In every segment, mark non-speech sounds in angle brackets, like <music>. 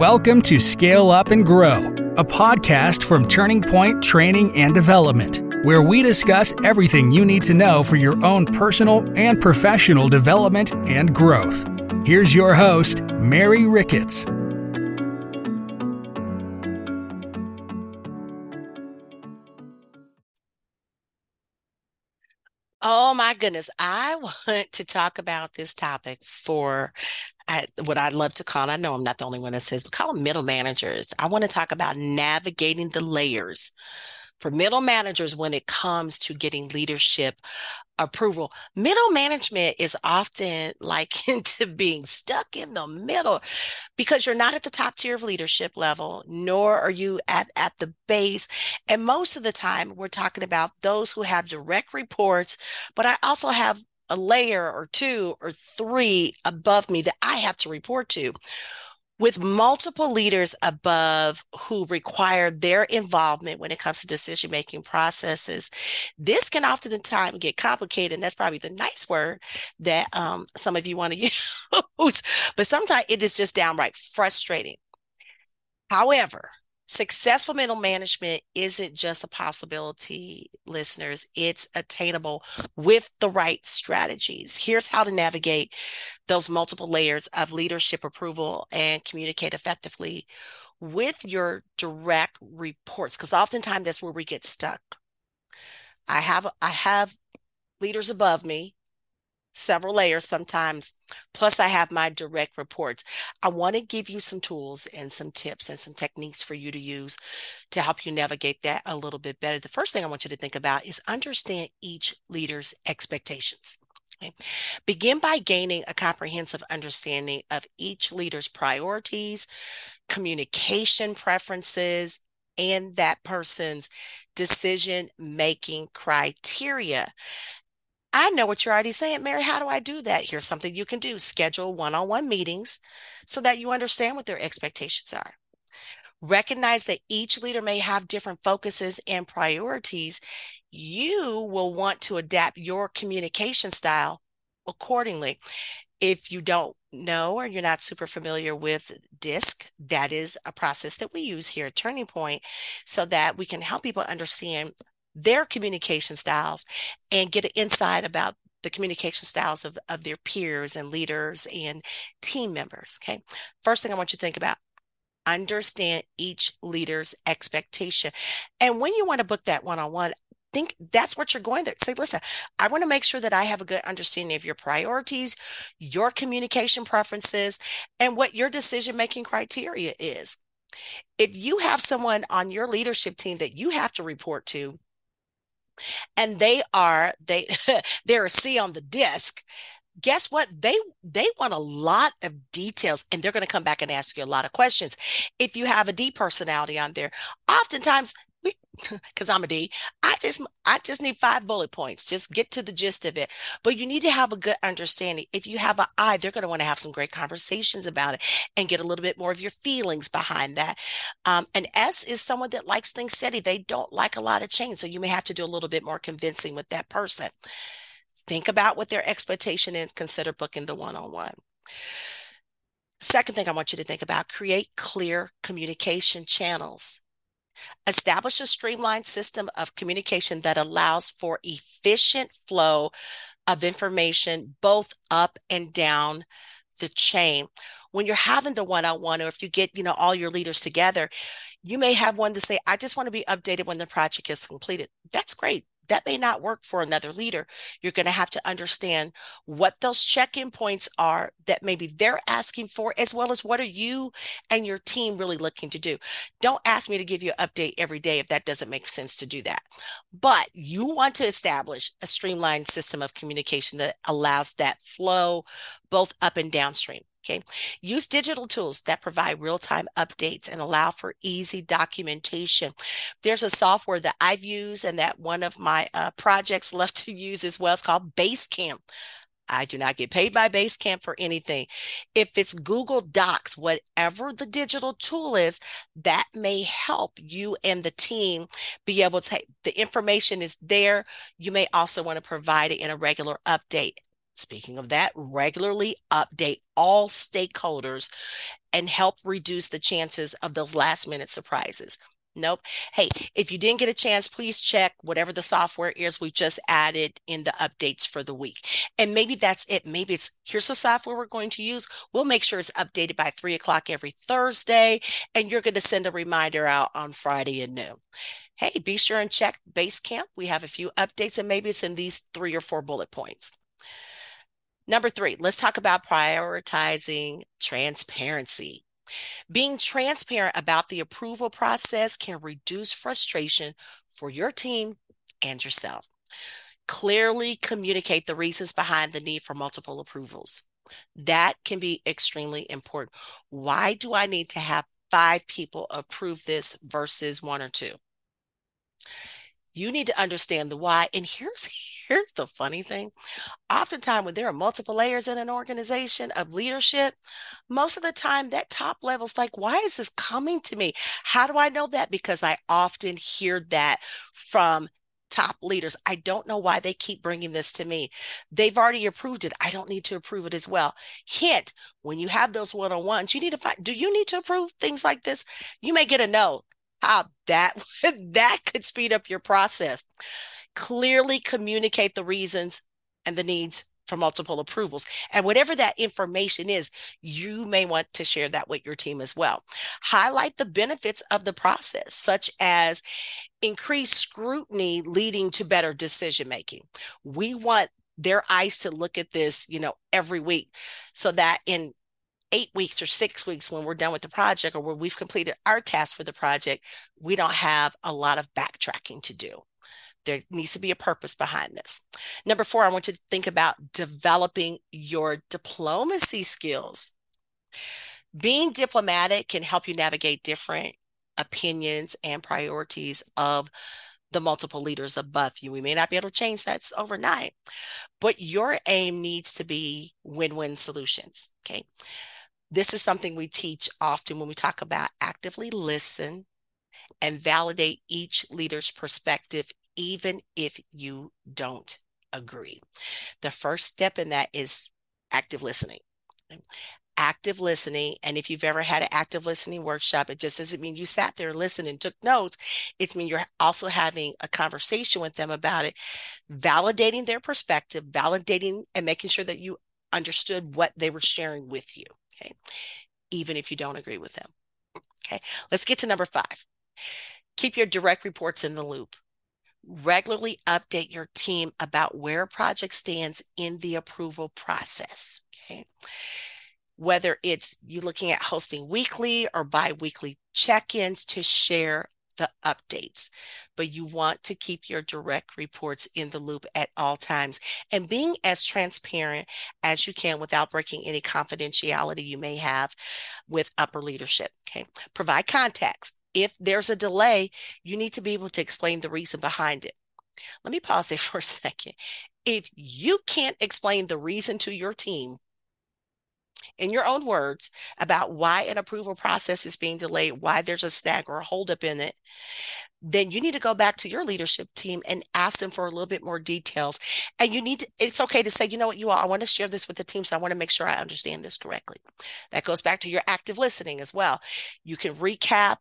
Welcome to Scale Up and Grow, a podcast from Turning Point Training and Development, where we discuss everything you need to know for your own personal and professional development and growth. Here's your host, Mary Ricketts. Oh my goodness. I <laughs> want to talk about this topic for I, what I'd love to call, I know I'm not the only one that says, but call them middle managers. I want to talk about navigating the layers for middle managers when it comes to getting leadership approval. Middle management is often like <laughs> into being stuck in the middle because you're not at the top tier of leadership level, nor are you at, at the base. And most of the time, we're talking about those who have direct reports, but I also have a layer or two or three above me that I have to report to with multiple leaders above who require their involvement when it comes to decision making processes, this can oftentimes get complicated. And that's probably the nice word that um, some of you want to <laughs> use. but sometimes it is just downright frustrating. However, successful middle management isn't just a possibility, listeners. It's attainable with the right strategies. Here's how to navigate those multiple layers of leadership approval and communicate effectively with your direct reports, because oftentimes that's where we get stuck. I have I have leaders above me several layers sometimes. Plus, I have my direct reports. I want to give you some tools and some tips and some techniques for you to use to help you navigate that a little bit better. The first thing I want you to think about is understand each leader's expectations. Okay. Begin by gaining a comprehensive understanding of each leader's priorities, communication preferences, and that person's decision making criteria. I know what you're already saying, Mary. How do I do that? Here's something you can do schedule one on one meetings so that you understand what their expectations are. Recognize that each leader may have different focuses and priorities. You will want to adapt your communication style accordingly. If you don't know or you're not super familiar with DISC, that is a process that we use here at Turning Point so that we can help people understand their communication styles and get an insight about the communication styles of, of their peers and leaders and team members. Okay. First thing I want you to think about understand each leader's expectation. And when you want to book that one on one, think that's what you're going there. Say, listen, I want to make sure that I have a good understanding of your priorities, your communication preferences, and what your decision making criteria is. If you have someone on your leadership team that you have to report to, and they are they <laughs> they're a C on the DISC. Guess what? They they want a lot of details and they're going to come back and ask you a lot of questions. If you have a d personality on there oftentimes because <laughs> I'm a D, I just I just need five bullet points. Just get to the gist of it. But you need to have a good understanding. If you have an I, they're going to want to have some great conversations about it and get a little bit more of your feelings behind that. Um, and S is someone that likes things steady. They don't like a lot of change, so you may have to do a little bit more convincing with that person. Think about what their expectation is. Consider booking the one-on-one. Second thing I want you to think about create clear communication channels. Establish a streamlined system of communication that allows for efficient flow of information both up and down the chain. When you're having the one-on-one or if you get, you know, all your leaders together, you may have one to say, I just want to be updated when the project is completed. That's great that may not work for another leader. You're going to have to understand what those check in points are that maybe they're asking for, as well as what are you and your team really looking to do. Don't ask me to give you an update every day if that doesn't make sense to do that. But you want to establish a streamlined system of communication that allows that flow both up and downstream. Okay. Use digital tools that provide real time updates and allow for easy documentation. There's a software that I've used and that one of my uh, projects <laughs> love to use as well. It's called Basecamp. I do not get paid by Basecamp for anything. If it's Google Docs, whatever the digital tool is, that may help you and the team be able to, the information is there. You may also want to provide it in a regular update Speaking of that, regularly update all stakeholders and help reduce the chances of those last minute surprises. Nope. Hey, if you didn't get a chance, please check whatever the software is we just added in the updates for the week. And maybe that's it. Maybe it's here's the software we're going to use. We'll make sure it's updated by three o'clock every Thursday, and you're going to send a reminder out on Friday at noon. Hey, be sure and check Basecamp. We have a few updates, and maybe it's in these three or four bullet points. Number three, let's talk about prioritizing transparency. Being transparent about the approval process can reduce frustration for your team and yourself. Clearly communicate the reasons behind the need for multiple approvals. That can be extremely important. Why do I need to have five people approve this versus one or two? You need to understand the why. And here's here's the funny thing. Oftentimes, when there are multiple layers in an organization of leadership, most of the time that top level is like, why is this coming to me? How do I know that? Because I often hear that from top leaders. I don't know why they keep bringing this to me. They've already approved it. I don't need to approve it as well. Hint, when you have those one on ones, you need to find, do you need to approve things like this? You may get a no how that <laughs> that could speed up your process clearly communicate the reasons and the needs for multiple approvals. And whatever that information is you may want to share that with your team as well. Highlight the benefits of the process such as increased scrutiny leading to better decision making we want their eyes to look at this you know every week so that in eight weeks or six weeks when we're done with the project or when we've completed our task for the project, we don't have a lot of backtracking to do. There needs to be a purpose behind this. Number four, I want you to think about developing your diplomacy skills. Being diplomatic can help you navigate different opinions and priorities of the multiple leaders above you. We may not be able to change that overnight, but your aim needs to be win win solutions. Okay. This is something we teach often when we talk about actively listen and validate each leader's perspective, even if you don't agree. The first step in that is active listening. Active listening. And if you've ever had an active listening workshop, it just doesn't mean you sat there and listened and took notes. It's mean you're also having a conversation with them about it, validating their perspective, validating and making sure that you understood what they were sharing with you. Okay. Even if you don't agree with them. Okay. Let's get to number five. Keep your direct reports in the loop. Regularly update your team about where a project stands in the approval process. Okay. Whether it's you looking at hosting weekly or bi weekly check ins to share the updates, but you want to keep your direct reports in the loop at all times and being as transparent as you can without breaking any confidentiality you may have with upper leadership. Okay. Provide context. If there's a delay, you need to be able to explain the reason behind it. Let me pause there <laughs> for a second. If you can't explain the reason to your team, in your own words about why an approval process is being delayed, why there's a snag or a holdup in it, then you need to go back to your leadership team and ask them for a little bit more details. And you need to, it's okay to say, you know what, you all, I want to share this with the team. So I want to make sure I understand this correctly. That goes back to your active listening as well. You can recap,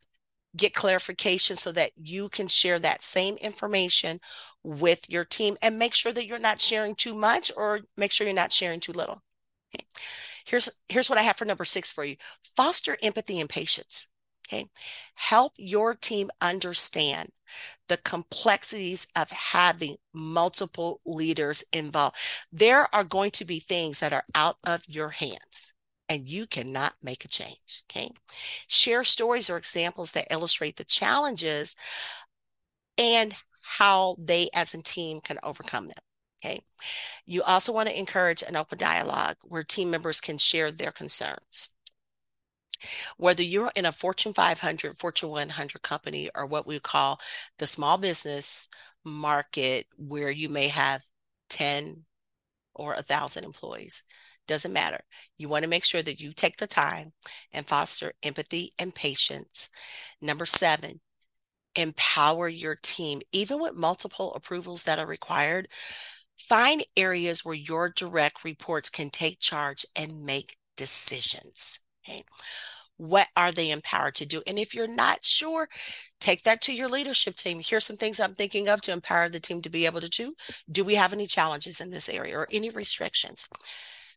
get clarification so that you can share that same information with your team and make sure that you're not sharing too much or make sure you're not sharing too little. Okay. Here's here's what I have for number 6 for you. Foster empathy and patience. Okay. Help your team understand the complexities of having multiple leaders involved. There are going to be things that are out of your hands and you cannot make a change. Okay. Share stories or examples that illustrate the challenges and how they as a team can overcome them. Okay. You also want to encourage an open dialogue where team members can share their concerns. Whether you're in a Fortune 500, Fortune 100 company, or what we call the small business market, where you may have 10 or a thousand employees, doesn't matter. You want to make sure that you take the time and foster empathy and patience. Number seven, empower your team, even with multiple approvals that are required Find areas where your direct reports can take charge and make decisions. Okay. What are they empowered to do? And if you're not sure, take that to your leadership team. Here's some things I'm thinking of to empower the team to be able to do. Do we have any challenges in this area or any restrictions?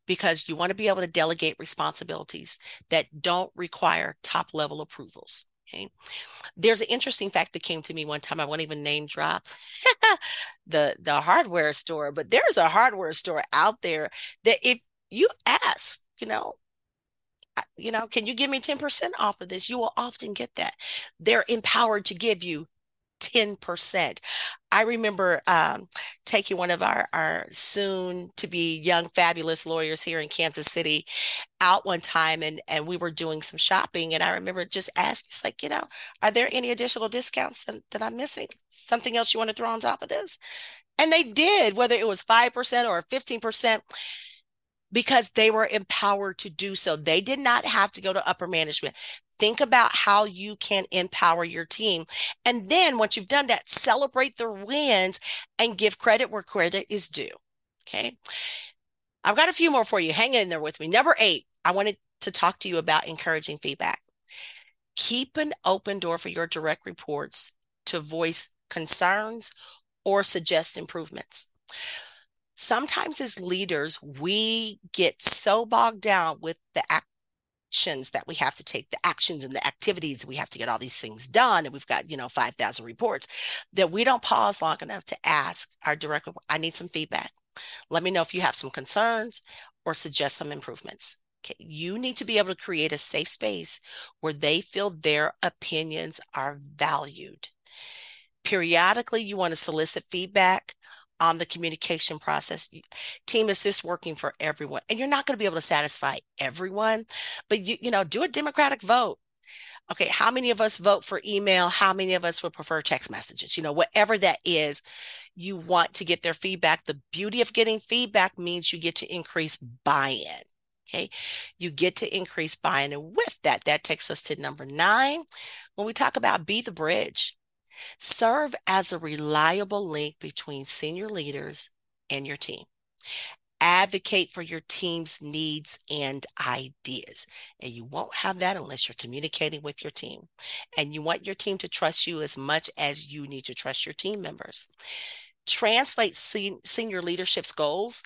Because you want to be able to delegate responsibilities that don't require top level approvals. Okay. There's an interesting fact that came to me one time. I won't even name drop <laughs> the the hardware store, but there's a hardware store out there that if you ask, you know, you know, can you give me 10% off of this? You will often get that. They're empowered to give you 10%. I remember um, taking one of our, our soon to be young, fabulous lawyers here in Kansas City out one time and, and we were doing some shopping. And I remember just asking, it's like, you know, are there any additional discounts that, that I'm missing? Something else you want to throw on top of this? And they did, whether it was 5% or 15% because they were empowered to do so. They did not have to go to upper management. Think about how you can empower your team. And then once you've done that, celebrate their wins and give credit where credit is due. Okay. I've got a few more for you. Hang in there with me. Number eight, I wanted to talk to you about encouraging feedback. Keep an open door for your direct reports to voice concerns or suggest improvements. Sometimes, as leaders, we get so bogged down with the actions that we have to take, the actions and the activities. We have to get all these things done. And we've got, you know, 5,000 reports that we don't pause long enough to ask our director, I need some feedback. Let me know if you have some concerns or suggest some improvements. Okay. You need to be able to create a safe space where they feel their opinions are valued. Periodically, you want to solicit feedback on the communication process. Team assist working for everyone. And you're not going to be able to satisfy everyone, but you, you know, do a democratic vote. Okay, how many of us vote for email? How many of us would prefer text messages? You know, whatever that is, you want to get their feedback. The beauty of getting feedback means you get to increase buy in. Okay, you get to increase buy in. And with that, that takes us to number nine. When we talk about be the bridge, Serve as a reliable link between senior leaders and your team. Advocate for your team's needs and ideas. And you won't have that unless you're communicating with your team. And you want your team to trust you as much as you need to trust your team members. Translate senior leadership's goals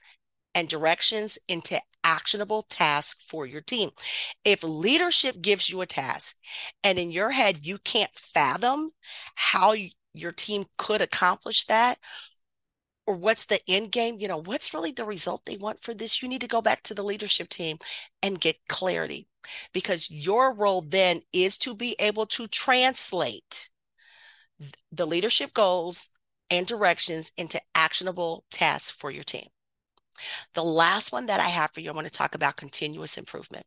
and directions into actionable tasks for your team. If leadership gives you a task and in your head you can't fathom how your team could accomplish that, or what's the end game, you know, what's really the result they want for this, you need to go back to the leadership team and get clarity because your role then is to be able to translate the leadership goals and directions into actionable tasks for your team. The last one that I have for you, I want to talk about continuous improvement.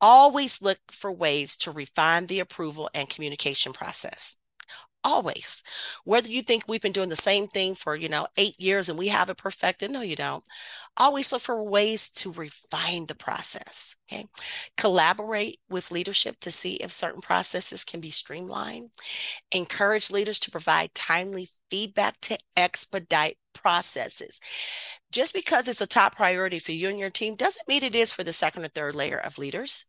Always look for ways to refine the approval and communication process. Always. Whether you think we've been doing the same thing for, you know, eight years and we have it perfected, no, you don't. Always look for ways to refine the process. Okay. Collaborate with leadership to see if certain processes can be streamlined. Encourage leaders to provide timely feedback to expedite processes just because it's a top priority for you and your team doesn't mean it is for the second or third layer of leaders,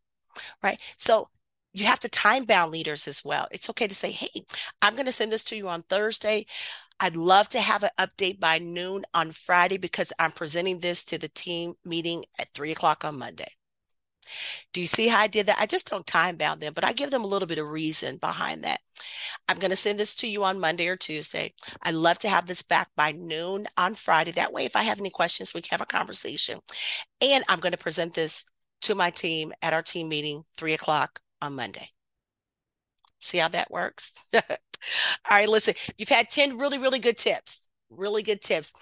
right? So you have to time bound leaders as well. It's okay to say, hey, I'm going to send this to you on Thursday. I'd love to have an update by noon on Friday because I'm presenting this to the team meeting at three o'clock on Monday. Do you see how I did that? I just don't time bound them, but I give them a little bit of reason behind that. I'm going to send this to you on Monday or Tuesday. I'd love to have this back by noon on Friday. That way, if I have any questions, we can have a conversation. And I'm going to present this to my team at our team meeting, three o'clock on Monday. See how that works? <laughs> All right, listen, you've had 10 really, really good tips. Really good tips.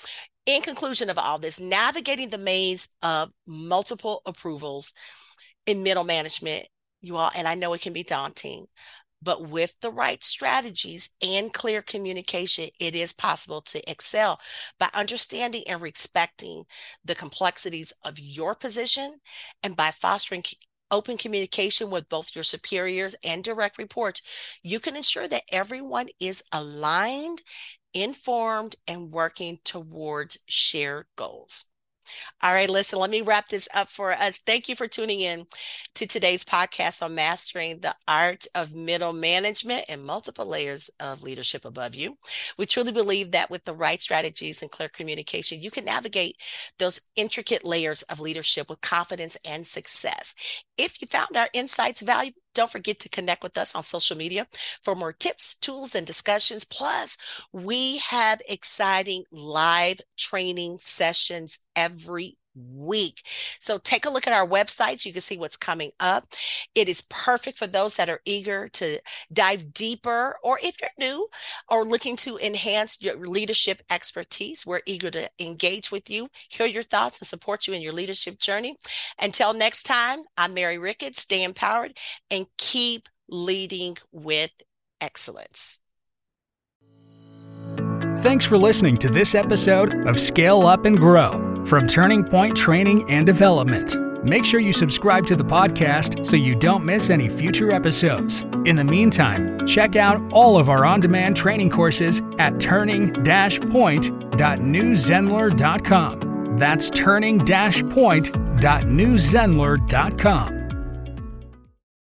In conclusion of all this, navigating the maze of multiple approvals in middle management, you all, and I know it can be daunting, but with the right strategies and clear communication, it is possible to excel by understanding and respecting the complexities of your position and by fostering open communication with both your superiors and direct reports, you can ensure that everyone is aligned informed, and working towards shared goals. All right, listen, let me wrap this up for us. Thank you for tuning in to today's podcast on mastering the art of middle management and multiple layers of leadership above you. We truly believe that with the right strategies and clear communication, you can navigate those intricate layers of leadership with confidence and success. If you found our insights valuable, don't forget to connect with us on social media for more tips, tools, and discussions. Plus, we have exciting live training sessions every week. So take a look at our websites. You can see what's coming up. It is perfect for those that are eager to dive deeper, or if you're new or looking to enhance your leadership expertise, we're eager to engage with you, hear your thoughts, and support you in your leadership journey. Until next time, I'm Mary Ricketts. Stay empowered and keep leading with excellence. Thanks for listening to this episode of Scale Up and Grow from Turning Point Training and Development. Make sure you subscribe to the podcast so you don't miss any future episodes. In the meantime, check out all of our on demand training courses at turning point.newzenler.com. That's turning point.newzenler.com.